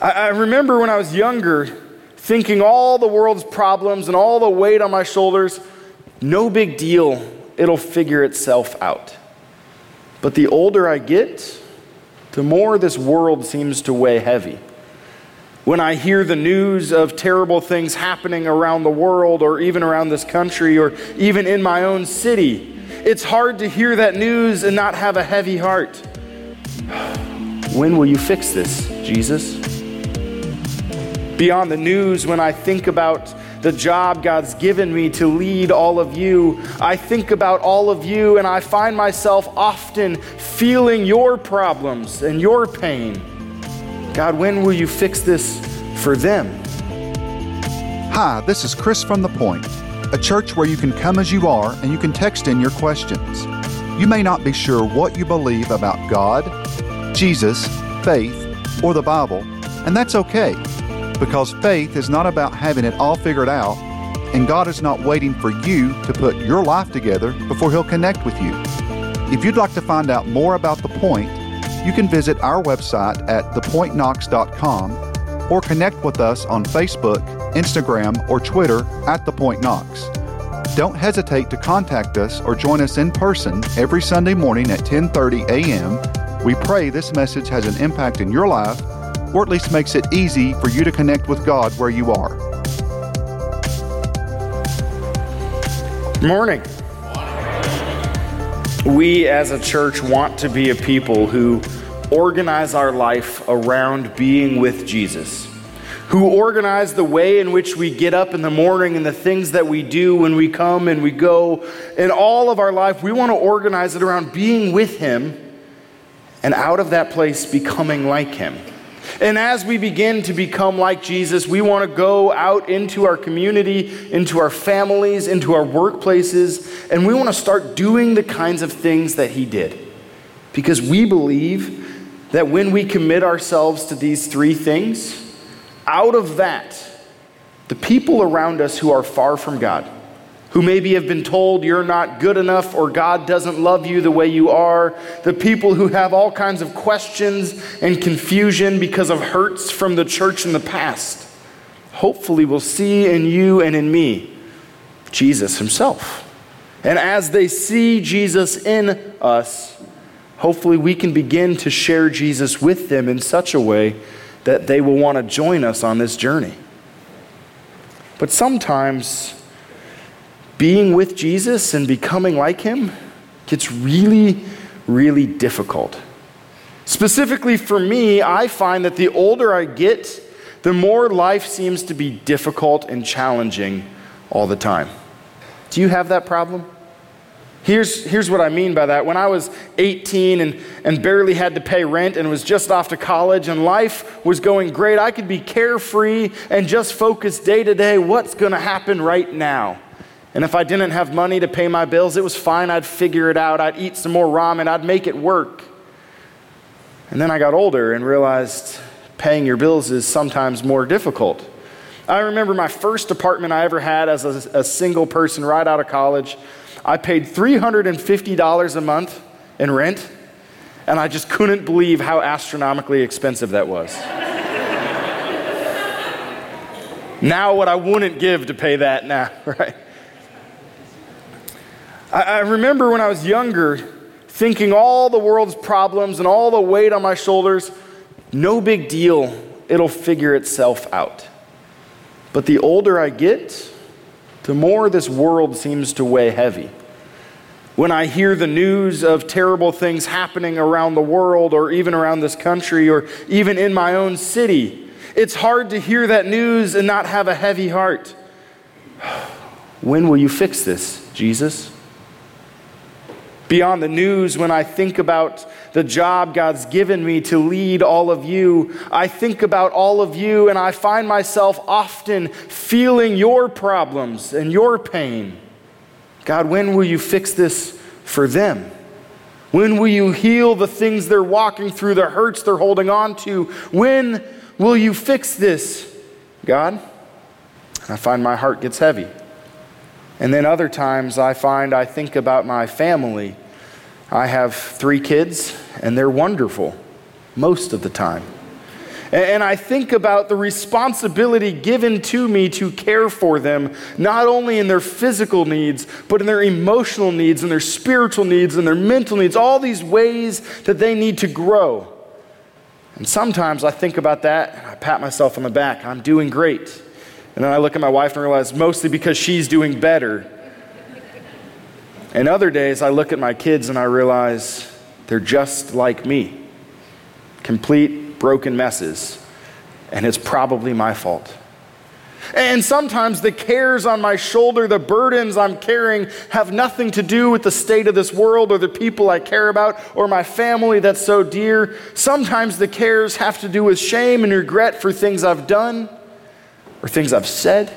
I, I remember when I was younger thinking all the world's problems and all the weight on my shoulders, no big deal, it'll figure itself out. But the older I get, the more this world seems to weigh heavy. When I hear the news of terrible things happening around the world or even around this country or even in my own city, it's hard to hear that news and not have a heavy heart. When will you fix this, Jesus? Beyond the news, when I think about the job God's given me to lead all of you, I think about all of you and I find myself often feeling your problems and your pain. God, when will you fix this for them? Hi, this is Chris from The Point, a church where you can come as you are and you can text in your questions. You may not be sure what you believe about God, Jesus, faith, or the Bible, and that's okay because faith is not about having it all figured out, and God is not waiting for you to put your life together before He'll connect with you. If you'd like to find out more about The Point, you can visit our website at thepointknox.com or connect with us on Facebook, Instagram, or Twitter at The Point Knox. Don't hesitate to contact us or join us in person every Sunday morning at 10:30 a.m. We pray this message has an impact in your life or at least makes it easy for you to connect with God where you are. Morning. We as a church want to be a people who organize our life around being with Jesus, who organize the way in which we get up in the morning and the things that we do when we come and we go. In all of our life, we want to organize it around being with Him and out of that place becoming like Him. And as we begin to become like Jesus, we want to go out into our community, into our families, into our workplaces, and we want to start doing the kinds of things that He did. Because we believe that when we commit ourselves to these three things, out of that, the people around us who are far from God, who maybe have been told you're not good enough or God doesn't love you the way you are, the people who have all kinds of questions and confusion because of hurts from the church in the past, hopefully will see in you and in me Jesus Himself. And as they see Jesus in us, hopefully we can begin to share Jesus with them in such a way that they will want to join us on this journey. But sometimes, being with Jesus and becoming like him gets really, really difficult. Specifically for me, I find that the older I get, the more life seems to be difficult and challenging all the time. Do you have that problem? Here's, here's what I mean by that. When I was 18 and, and barely had to pay rent and was just off to college and life was going great, I could be carefree and just focus day to day what's going to happen right now. And if I didn't have money to pay my bills, it was fine. I'd figure it out. I'd eat some more ramen. I'd make it work. And then I got older and realized paying your bills is sometimes more difficult. I remember my first apartment I ever had as a, a single person right out of college. I paid $350 a month in rent, and I just couldn't believe how astronomically expensive that was. now, what I wouldn't give to pay that now, right? I, I remember when I was younger thinking all the world's problems and all the weight on my shoulders, no big deal, it'll figure itself out. But the older I get, the more this world seems to weigh heavy. When I hear the news of terrible things happening around the world or even around this country or even in my own city, it's hard to hear that news and not have a heavy heart. When will you fix this, Jesus? Beyond the news when I think about the job God's given me to lead all of you. I think about all of you and I find myself often feeling your problems and your pain. God, when will you fix this for them? When will you heal the things they're walking through, the hurts they're holding on to? When will you fix this, God? I find my heart gets heavy. And then other times I find I think about my family. I have three kids, and they're wonderful most of the time. And I think about the responsibility given to me to care for them, not only in their physical needs, but in their emotional needs, and their spiritual needs, and their mental needs, all these ways that they need to grow. And sometimes I think about that and I pat myself on the back. I'm doing great. And then I look at my wife and realize mostly because she's doing better. And other days I look at my kids and I realize they're just like me complete broken messes, and it's probably my fault. And sometimes the cares on my shoulder, the burdens I'm carrying, have nothing to do with the state of this world or the people I care about or my family that's so dear. Sometimes the cares have to do with shame and regret for things I've done or things I've said.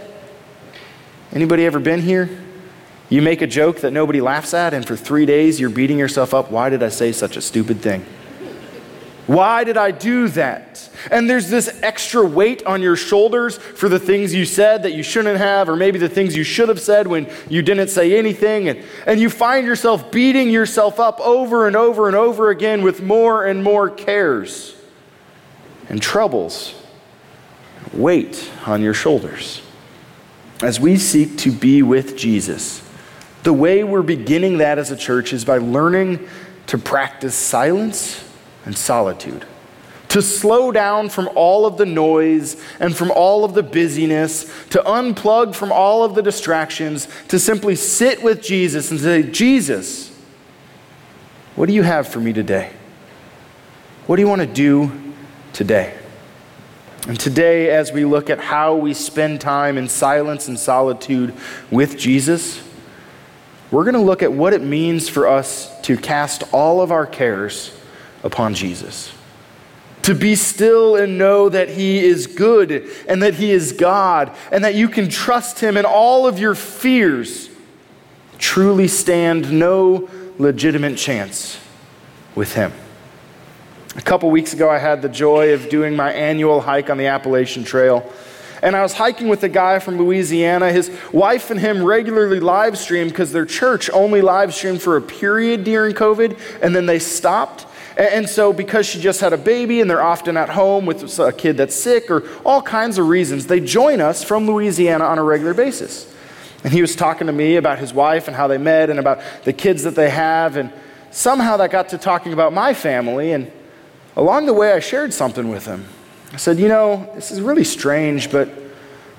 Anybody ever been here? You make a joke that nobody laughs at, and for three days you're beating yourself up. Why did I say such a stupid thing? Why did I do that? And there's this extra weight on your shoulders for the things you said that you shouldn't have, or maybe the things you should have said when you didn't say anything. And, and you find yourself beating yourself up over and over and over again with more and more cares and troubles. Weight on your shoulders. As we seek to be with Jesus, the way we're beginning that as a church is by learning to practice silence and solitude. To slow down from all of the noise and from all of the busyness, to unplug from all of the distractions, to simply sit with Jesus and say, Jesus, what do you have for me today? What do you want to do today? And today, as we look at how we spend time in silence and solitude with Jesus, we're going to look at what it means for us to cast all of our cares upon Jesus. To be still and know that He is good and that He is God and that you can trust Him in all of your fears truly stand no legitimate chance with Him. A couple weeks ago, I had the joy of doing my annual hike on the Appalachian Trail. And I was hiking with a guy from Louisiana. His wife and him regularly live stream because their church only live streamed for a period during COVID, and then they stopped. And so, because she just had a baby and they're often at home with a kid that's sick or all kinds of reasons, they join us from Louisiana on a regular basis. And he was talking to me about his wife and how they met and about the kids that they have. And somehow that got to talking about my family. And along the way, I shared something with him. I said, You know, this is really strange, but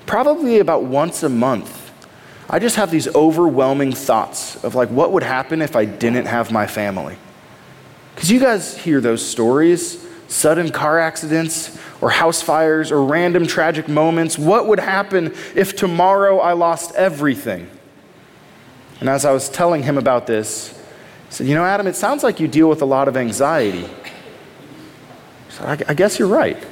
probably about once a month, I just have these overwhelming thoughts of like, what would happen if I didn't have my family? Because you guys hear those stories sudden car accidents or house fires or random tragic moments. What would happen if tomorrow I lost everything? And as I was telling him about this, he said, You know, Adam, it sounds like you deal with a lot of anxiety. So I, I guess you're right.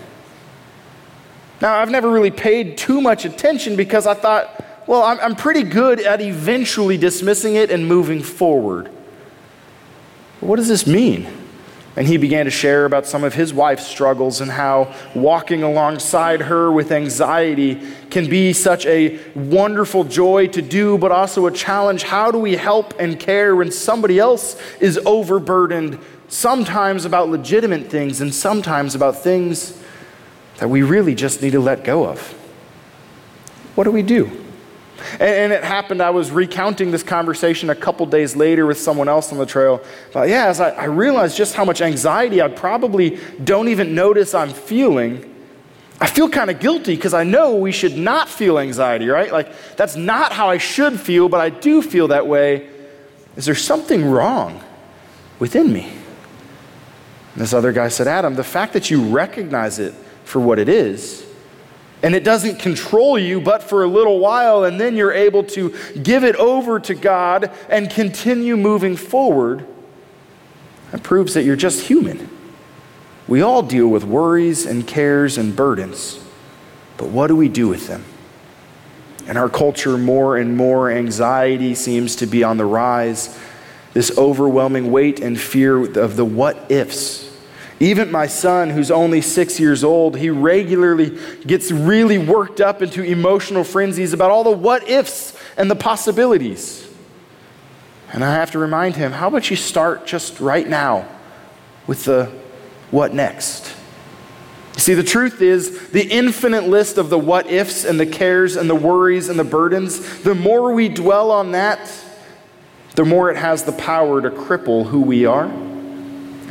Now, I've never really paid too much attention because I thought, well, I'm, I'm pretty good at eventually dismissing it and moving forward. What does this mean? And he began to share about some of his wife's struggles and how walking alongside her with anxiety can be such a wonderful joy to do, but also a challenge. How do we help and care when somebody else is overburdened, sometimes about legitimate things and sometimes about things that we really just need to let go of? What do we do? And, it happened, I was recounting this conversation a couple days later with someone else on the trail. But yeah, as I, I realized just how much anxiety I probably don't even notice I'm feeling. I feel kind of guilty because I know we should not feel anxiety, right? Like, that's not how I should feel, but I do feel that way. Is there something wrong within me? And this other guy said, Adam, the fact that you recognize it for what it is and it doesn't control you but for a little while, and then you're able to give it over to God and continue moving forward. That proves that you're just human. We all deal with worries and cares and burdens, but what do we do with them? In our culture, more and more anxiety seems to be on the rise. This overwhelming weight and fear of the what ifs even my son, who's only six years old, he regularly gets really worked up into emotional frenzies about all the what ifs and the possibilities. And I have to remind him how about you start just right now with the what next? See, the truth is, the infinite list of the what ifs and the cares and the worries and the burdens, the more we dwell on that, the more it has the power to cripple who we are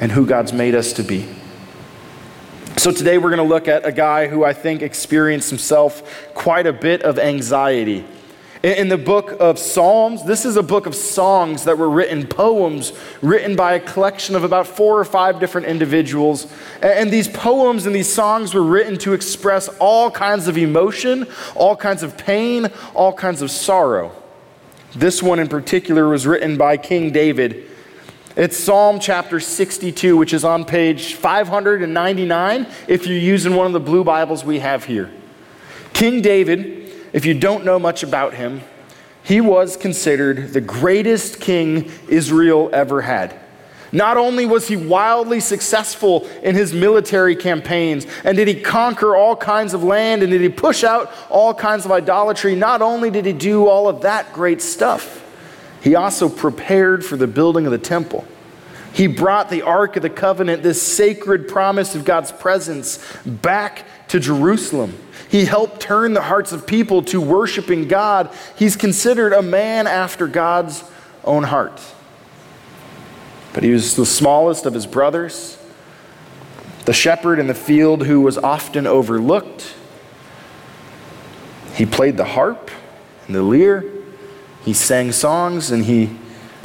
and who God's made us to be. So, today we're going to look at a guy who I think experienced himself quite a bit of anxiety in the book of Psalms, this is a book of songs that were written, poems written by a collection of about four or five different individuals. And these poems and these songs were written to express all kinds of emotion, all kinds of pain, all kinds of sorrow. This one in particular was written by King David. It's Psalm chapter 62, which is on page 599 if you're using one of the blue Bibles we have here. King David if you don't know much about him, he was considered the greatest king Israel ever had. Not only was he wildly successful in his military campaigns, and did he conquer all kinds of land, and did he push out all kinds of idolatry, not only did he do all of that great stuff, he also prepared for the building of the temple. He brought the Ark of the Covenant, this sacred promise of God's presence, back to Jerusalem. He helped turn the hearts of people to worshiping God. He's considered a man after God's own heart. But he was the smallest of his brothers, the shepherd in the field who was often overlooked. He played the harp and the lyre, he sang songs, and he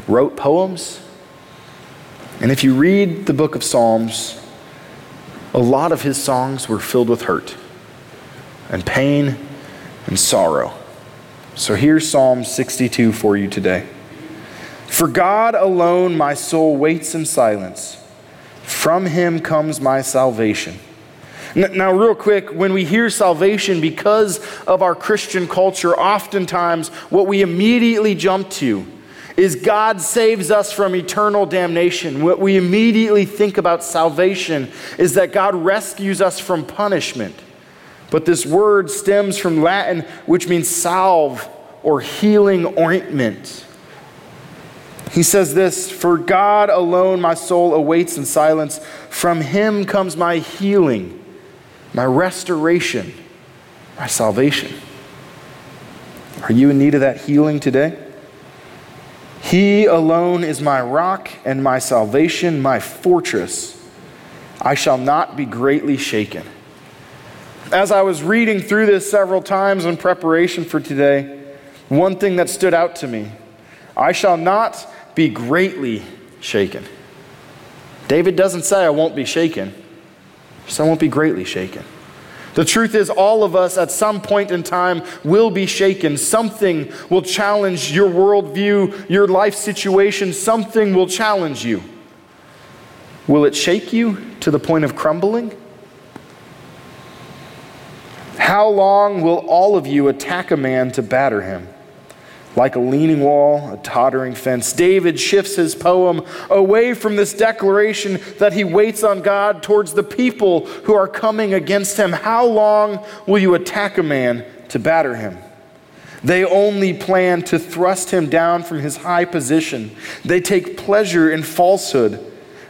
wrote poems. And if you read the book of Psalms, a lot of his songs were filled with hurt and pain and sorrow. So here's Psalm 62 for you today. For God alone my soul waits in silence. From him comes my salvation. Now, real quick, when we hear salvation, because of our Christian culture, oftentimes what we immediately jump to is God saves us from eternal damnation. What we immediately think about salvation is that God rescues us from punishment. But this word stems from Latin, which means salve or healing ointment. He says this For God alone my soul awaits in silence. From him comes my healing, my restoration, my salvation. Are you in need of that healing today? He alone is my rock and my salvation, my fortress. I shall not be greatly shaken. As I was reading through this several times in preparation for today, one thing that stood out to me I shall not be greatly shaken. David doesn't say, I won't be shaken. Says, I won't be greatly shaken. The truth is, all of us at some point in time will be shaken. Something will challenge your worldview, your life situation. Something will challenge you. Will it shake you to the point of crumbling? How long will all of you attack a man to batter him? Like a leaning wall, a tottering fence. David shifts his poem away from this declaration that he waits on God towards the people who are coming against him. How long will you attack a man to batter him? They only plan to thrust him down from his high position. They take pleasure in falsehood.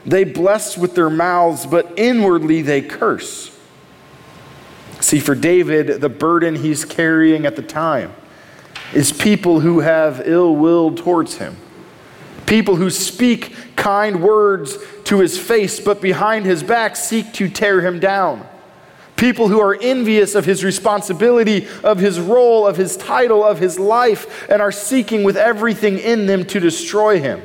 They bless with their mouths, but inwardly they curse. See, for David, the burden he's carrying at the time is people who have ill will towards him, people who speak kind words to his face, but behind his back seek to tear him down. People who are envious of his responsibility, of his role, of his title, of his life, and are seeking with everything in them to destroy him.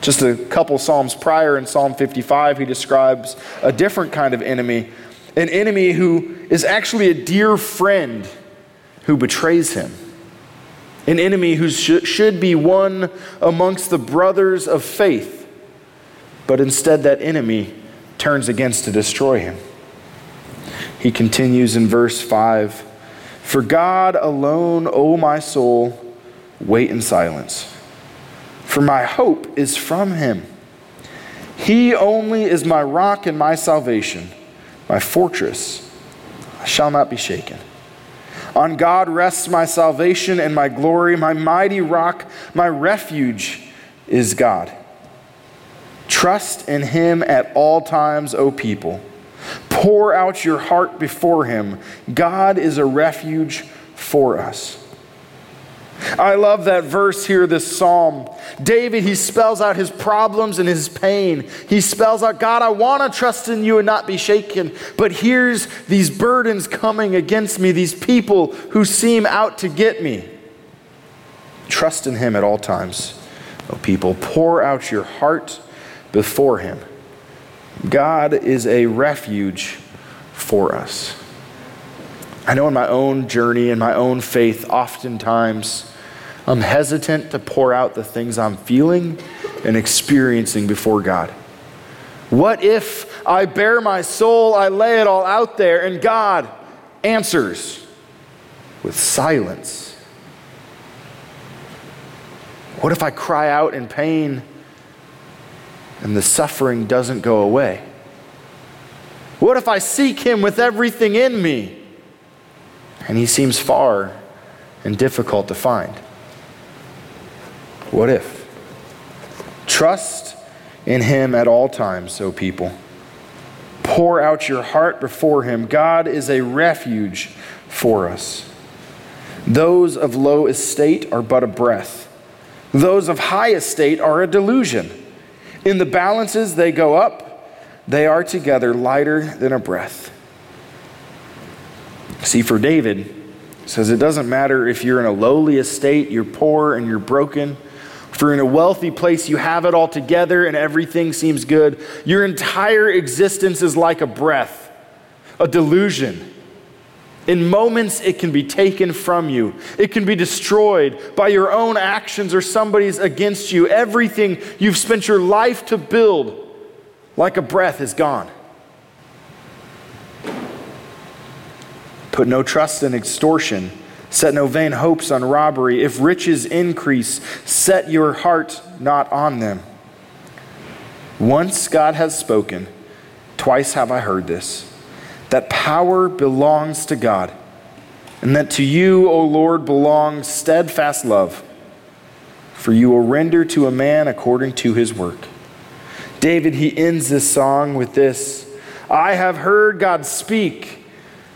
Just a couple Psalms prior in Psalm 55, he describes a different kind of enemy an enemy who is actually a dear friend who betrays him, an enemy who sh- should be one amongst the brothers of faith, but instead that enemy turns against to destroy him. He continues in verse 5 For God alone, O my soul, wait in silence, for my hope is from him. He only is my rock and my salvation my fortress. I shall not be shaken. On God rests my salvation and my glory, my mighty rock, my refuge is God. Trust in him at all times, O people. Pour out your heart before him. God is a refuge for us. I love that verse here, this psalm. David, he spells out his problems and his pain. He spells out, God, I want to trust in you and not be shaken. But here's these burdens coming against me, these people who seem out to get me. Trust in him at all times, O people. Pour out your heart before him. God is a refuge for us. I know in my own journey, in my own faith, oftentimes I'm hesitant to pour out the things I'm feeling and experiencing before God. What if I bare my soul, I lay it all out there, and God answers with silence? What if I cry out in pain and the suffering doesn't go away? What if I seek Him with everything in me and He seems far and difficult to find? What if? Trust in Him at all times, O people. Pour out your heart before Him. God is a refuge for us. Those of low estate are but a breath, those of high estate are a delusion. In the balances they go up, they are together lighter than a breath. See, for David, says it doesn't matter if you're in a lowly estate, you're poor and you're broken. If you're in a wealthy place, you have it all together and everything seems good. Your entire existence is like a breath, a delusion. In moments, it can be taken from you. It can be destroyed by your own actions or somebody's against you. Everything you've spent your life to build, like a breath, is gone. Put no trust in extortion. Set no vain hopes on robbery. If riches increase, set your heart not on them. Once God has spoken, twice have I heard this that power belongs to God, and that to you, O Lord, belongs steadfast love, for you will render to a man according to his work. David, he ends this song with this I have heard God speak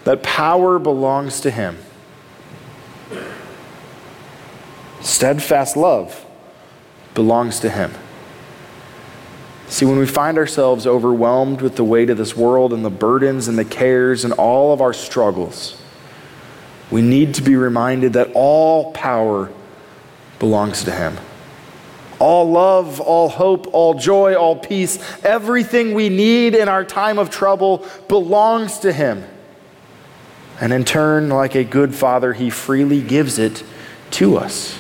that power belongs to him. Steadfast love belongs to him. See, when we find ourselves overwhelmed with the weight of this world and the burdens and the cares and all of our struggles, we need to be reminded that all power belongs to Him. All love, all hope, all joy, all peace, everything we need in our time of trouble belongs to Him. And in turn, like a good father, He freely gives it to us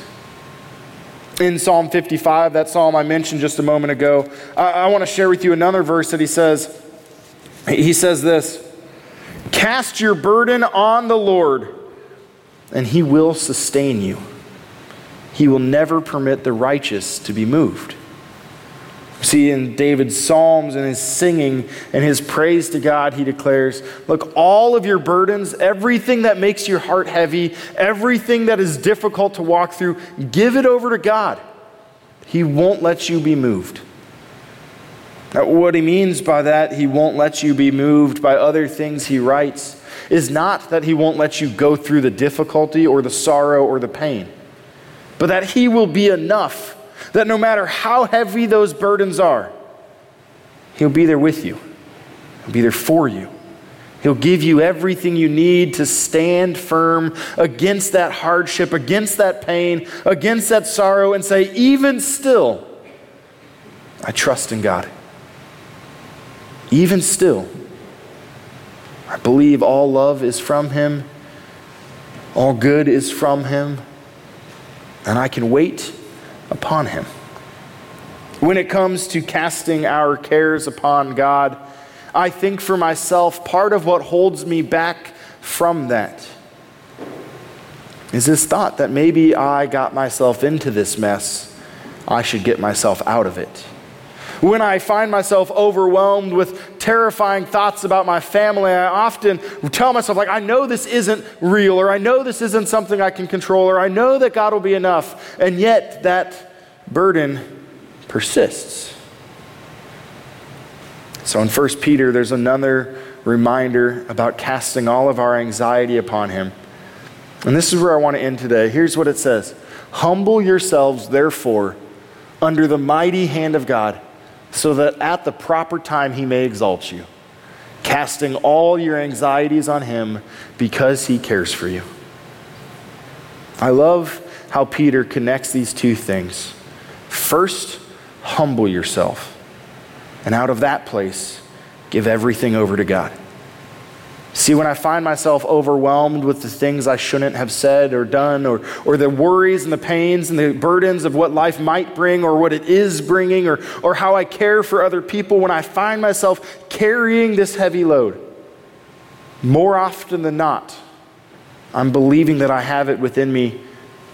in Psalm 55, that psalm I mentioned just a moment ago, I, I want to share with you another verse that he says. He says this Cast your burden on the Lord, and he will sustain you. He will never permit the righteous to be moved. See, in David's Psalms and his singing and his praise to God, he declares, Look, all of your burdens, everything that makes your heart heavy, everything that is difficult to walk through, give it over to God. He won't let you be moved. Now, what he means by that, he won't let you be moved by other things he writes, is not that he won't let you go through the difficulty or the sorrow or the pain, but that he will be enough that no matter how heavy those burdens are, He'll be there with you, He'll be there for you. He'll give you everything you need to stand firm against that hardship, against that pain, against that sorrow, and say, even still, I trust in God. Even still, I believe all love is from Him, all good is from Him, and I can wait upon him. When it comes to casting our cares upon God, I think for myself, part of what holds me back from that is this thought that maybe I got myself into this mess, I should get myself out of it. When I find myself overwhelmed with terrifying thoughts about my family, I often tell myself, like, I know this isn't real, or I know this isn't something I can control, or I know that God will be enough. And yet, that burden persists. So in 1 Peter, there's another reminder about casting all of our anxiety upon Him. And this is where I want to end today. Here's what it says Humble yourselves, therefore, under the mighty hand of God, so that at the proper time He may exalt you, casting all your anxieties on Him because He cares for you. I love how Peter connects these two things. First, humble yourself. And out of that place, give everything over to God. See, when I find myself overwhelmed with the things I shouldn't have said or done, or, or the worries and the pains and the burdens of what life might bring or what it is bringing, or, or how I care for other people, when I find myself carrying this heavy load, more often than not, I'm believing that I have it within me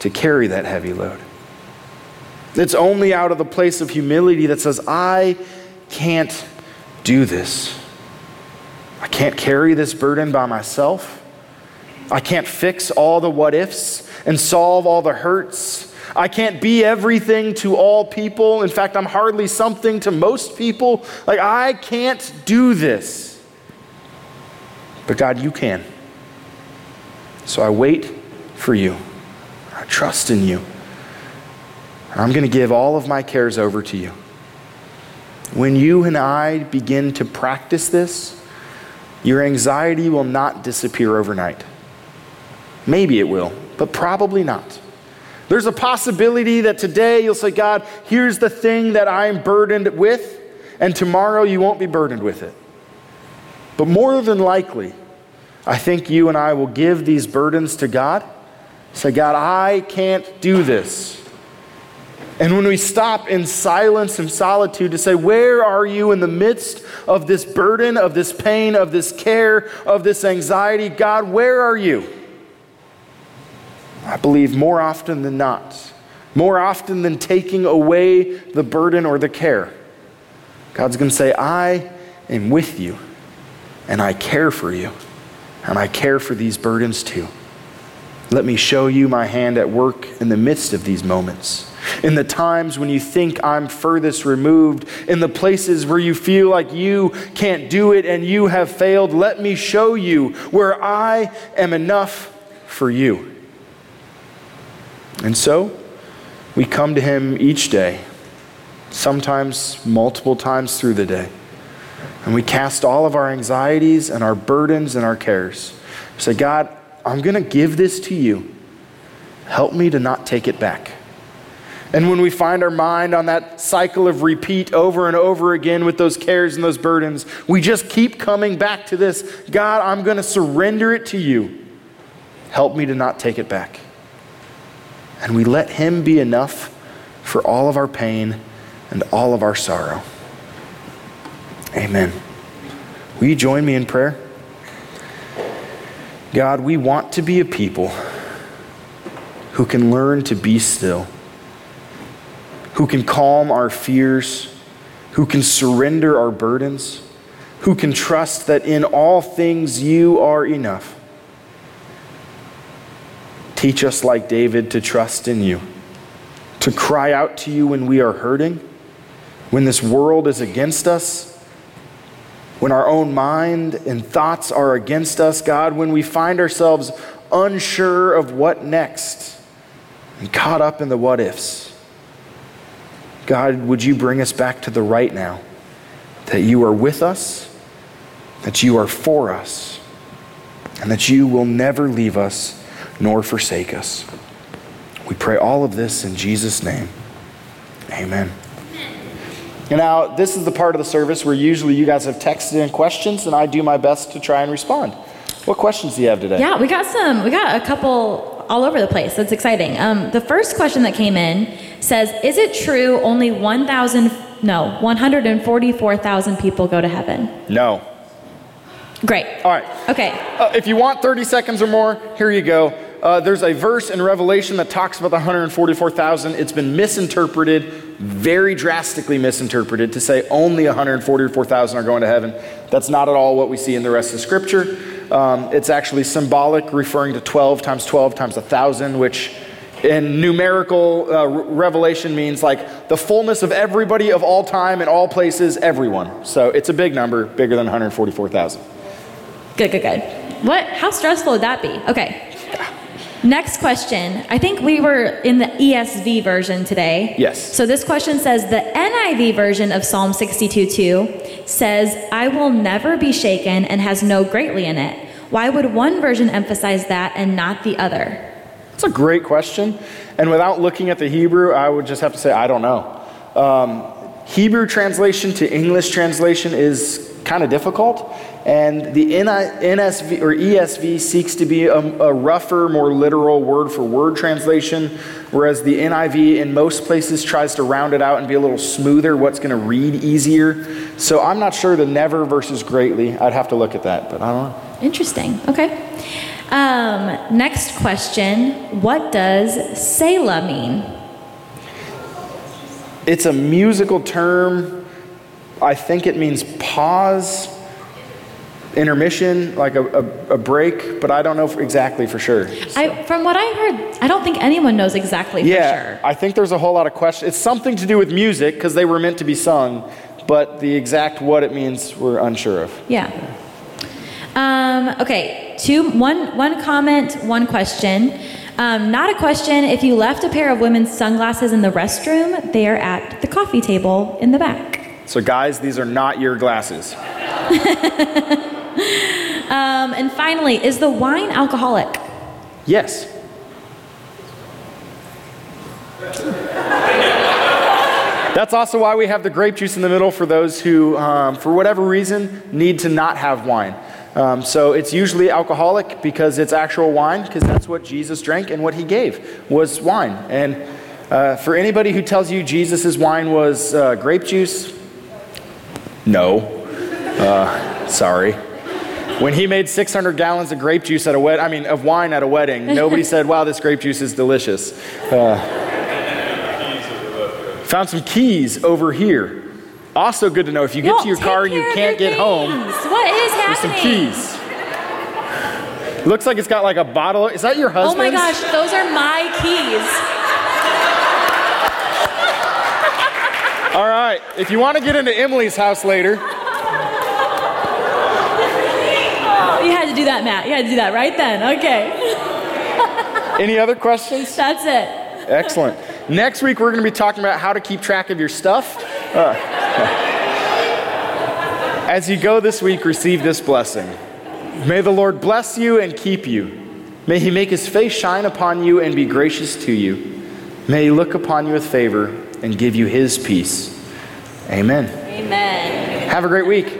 to carry that heavy load. It's only out of the place of humility that says, I can't do this. I can't carry this burden by myself. I can't fix all the what ifs and solve all the hurts. I can't be everything to all people. In fact, I'm hardly something to most people. Like, I can't do this. But God, you can. So I wait for you. I trust in you. I'm going to give all of my cares over to you. When you and I begin to practice this, your anxiety will not disappear overnight. Maybe it will, but probably not. There's a possibility that today you'll say, God, here's the thing that I'm burdened with, and tomorrow you won't be burdened with it. But more than likely, I think you and I will give these burdens to God. Say, God, I can't do this. And when we stop in silence and solitude to say, Where are you in the midst of this burden, of this pain, of this care, of this anxiety? God, where are you? I believe more often than not, more often than taking away the burden or the care, God's going to say, I am with you, and I care for you, and I care for these burdens too. Let me show you my hand at work in the midst of these moments in the times when you think I'm furthest removed, in the places where you feel like you can't do it and you have failed, let me show you where I am enough for you. And so, we come to Him each day, sometimes multiple times through the day, and we cast all of our anxieties and our burdens and our cares. say, God, I'm going to give this to you. Help me to not take it back. And when we find our mind on that cycle of repeat over and over again with those cares and those burdens, we just keep coming back to this God, I'm going to surrender it to you. Help me to not take it back. And we let Him be enough for all of our pain and all of our sorrow. Amen. Will you join me in prayer? God, we want to be a people who can learn to be still who can calm our fears, who can surrender our burdens, who can trust that in all things you are enough. Teach us, like David, to trust in you, to cry out to you when we are hurting, when this world is against us, when our own mind and thoughts are against us, God, when we find ourselves unsure of what next and caught up in the what ifs. God, would you bring us back to the right now? That you are with us, that you are for us, and that you will never leave us nor forsake us. We pray all of this in Jesus' name. Amen. Now, this is the part of the service where usually you guys have texted in questions, and I do my best to try and respond. What questions do you have today? Yeah, we got some. We got a couple all over the place. That's exciting. Um, the first question that came in says, "Is it true only 1,000? No, 144,000 people go to heaven?" No. Great. All right. Okay. Uh, if you want 30 seconds or more, here you go. Uh, there's a verse in Revelation that talks about the 144,000. It's been misinterpreted, very drastically misinterpreted, to say only 144,000 are going to heaven. That's not at all what we see in the rest of Scripture. Um, it's actually symbolic, referring to 12 times 12 times 1,000, which in numerical uh, revelation means like the fullness of everybody of all time and all places, everyone. So it's a big number, bigger than 144,000. Good, good, good. What? How stressful would that be? Okay. Next question. I think we were in the ESV version today. Yes. So this question says the NIV version of Psalm 62:2 says, "I will never be shaken" and has no greatly in it. Why would one version emphasize that and not the other? It's a great question. And without looking at the Hebrew, I would just have to say, I don't know. Um, Hebrew translation to English translation is kind of difficult. And the NSV or ESV seeks to be a, a, rougher, more literal word for word translation, whereas the NIV in most places tries to round it out and be a little smoother, what's going to read easier. So I'm not sure the never versus greatly. I'd have to look at that, but I don't know. Interesting. Okay. Um, next question What does Selah mean? It's a musical term. I think it means pause intermission, like a, a, a, break, but I don't know exactly for sure. I, from what I heard, I don't think anyone knows exactly yeah, for sure. I think there's a whole lot of questions. It's something to do with music because they were meant to be sung, but the exact what it means we're unsure of. Yeah. Um, okay, two, one, one comment, one question. Um, not a question. If you left a pair of women's sunglasses in the restroom, they are at the coffee table in the back. So, guys, these are not your glasses. Um, and finally, is the wine alcoholic? Yes. That's also why we have the grape juice in the middle for those who, um, for whatever reason, need to not have wine. Um, so it's usually alcoholic because it's actual wine, because that's what Jesus drank and what he gave was wine. And uh, for anybody who tells you Jesus' wine was uh, grape juice, no. Uh, sorry. When he made 600 gallons of grape juice at a wedding, I mean, of wine at a wedding, nobody said, wow, this grape juice is delicious. Uh, found some keys over here. Also good to know if you get to your car and you can't get home. What is there's some keys. Looks like it's got like a bottle. Is that your husband's. Oh my gosh, those are my keys. All right. If you want to get into Emily's house later, You had to do that, Matt. You had to do that right then. Okay. any other questions? That's it. Excellent. Next week, we're going to be talking about how to keep track of your stuff. Uh, as you go this week, receive this blessing. May the Lord bless you and keep you. May he make his face shine upon you and be gracious to you. May he look upon you with favor and give you his peace. Amen. Amen. Have a great week.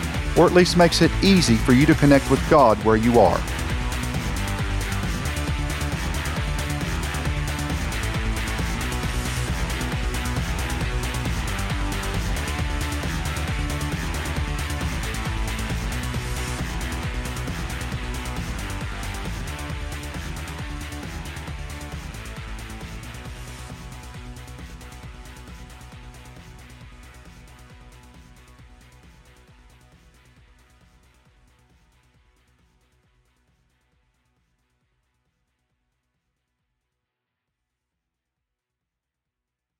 or at least makes it easy for you to connect with God where you are.